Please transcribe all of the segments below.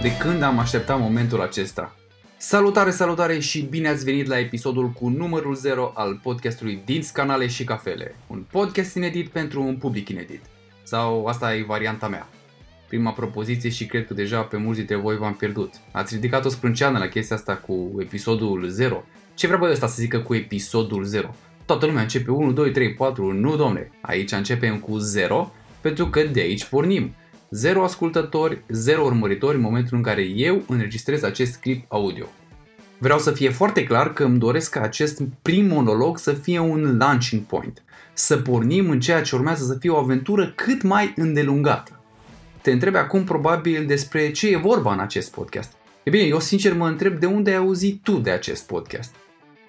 De când am așteptat momentul acesta? Salutare, salutare și bine ați venit la episodul cu numărul 0 al podcastului Dinți, Canale și Cafele. Un podcast inedit pentru un public inedit. Sau asta e varianta mea. Prima propoziție și cred că deja pe mulți dintre voi v-am pierdut. Ați ridicat o sprânceană la chestia asta cu episodul 0. Ce vrea băi ăsta să zică cu episodul 0? Toată lumea începe 1, 2, 3, 4, nu domne. Aici începem cu 0 pentru că de aici pornim. 0 ascultători, 0 urmăritori în momentul în care eu înregistrez acest clip audio. Vreau să fie foarte clar că îmi doresc ca acest prim monolog să fie un launching point. Să pornim în ceea ce urmează să fie o aventură cât mai îndelungată. Te întrebi acum probabil despre ce e vorba în acest podcast. E bine, eu sincer mă întreb de unde ai auzit tu de acest podcast.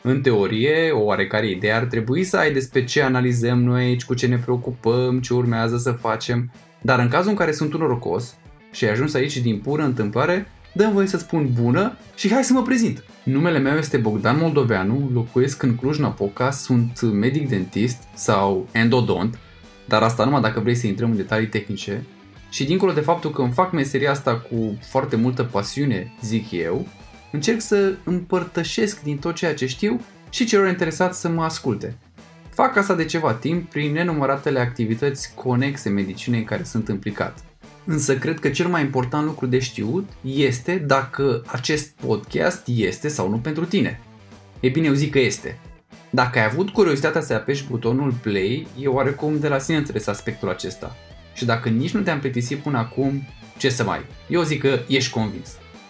În teorie, o oarecare idee ar trebui să ai despre ce analizăm noi aici, cu ce ne preocupăm, ce urmează să facem, dar în cazul în care sunt un norocos și ai ajuns aici din pură întâmplare, dă voie să spun bună și hai să mă prezint. Numele meu este Bogdan Moldoveanu, locuiesc în Cluj-Napoca, sunt medic dentist sau endodont, dar asta numai dacă vrei să intrăm în detalii tehnice. Și dincolo de faptul că îmi fac meseria asta cu foarte multă pasiune, zic eu, încerc să împărtășesc din tot ceea ce știu și celor interesați să mă asculte. Fac asta de ceva timp prin nenumăratele activități conexe medicinei în care sunt implicat. Însă cred că cel mai important lucru de știut este dacă acest podcast este sau nu pentru tine. E bine, eu zic că este. Dacă ai avut curiozitatea să apeși butonul play, e oarecum de la sine înțeles aspectul acesta. Și dacă nici nu te-am plictisit până acum, ce să mai? Eu zic că ești convins.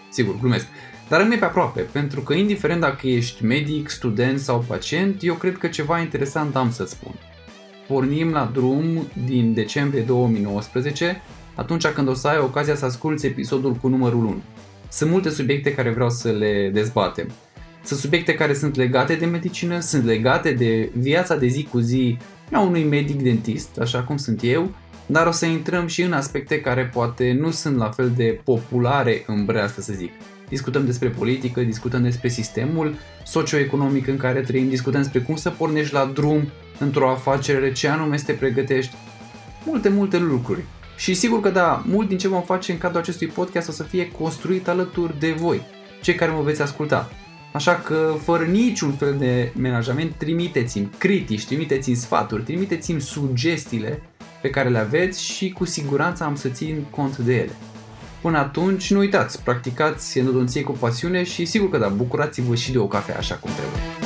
Sigur, glumesc. Dar rămâne pe aproape, pentru că indiferent dacă ești medic, student sau pacient, eu cred că ceva interesant am să-ți spun. Pornim la drum din decembrie 2019, atunci când o să ai ocazia să asculti episodul cu numărul 1. Sunt multe subiecte care vreau să le dezbatem. Sunt subiecte care sunt legate de medicină, sunt legate de viața de zi cu zi a unui medic dentist, așa cum sunt eu, dar o să intrăm și în aspecte care poate nu sunt la fel de populare în breastă să zic discutăm despre politică, discutăm despre sistemul socioeconomic în care trăim, discutăm despre cum să pornești la drum într-o afacere, ce anume să te pregătești, multe, multe lucruri. Și sigur că da, mult din ce vom face în cadrul acestui podcast o să fie construit alături de voi, cei care mă veți asculta. Așa că, fără niciun fel de menajament, trimiteți-mi critici, trimiteți-mi sfaturi, trimiteți-mi sugestiile pe care le aveți și cu siguranță am să țin cont de ele. Până atunci, nu uitați, practicați endodonție cu pasiune și sigur că da, bucurați-vă și de o cafea așa cum trebuie.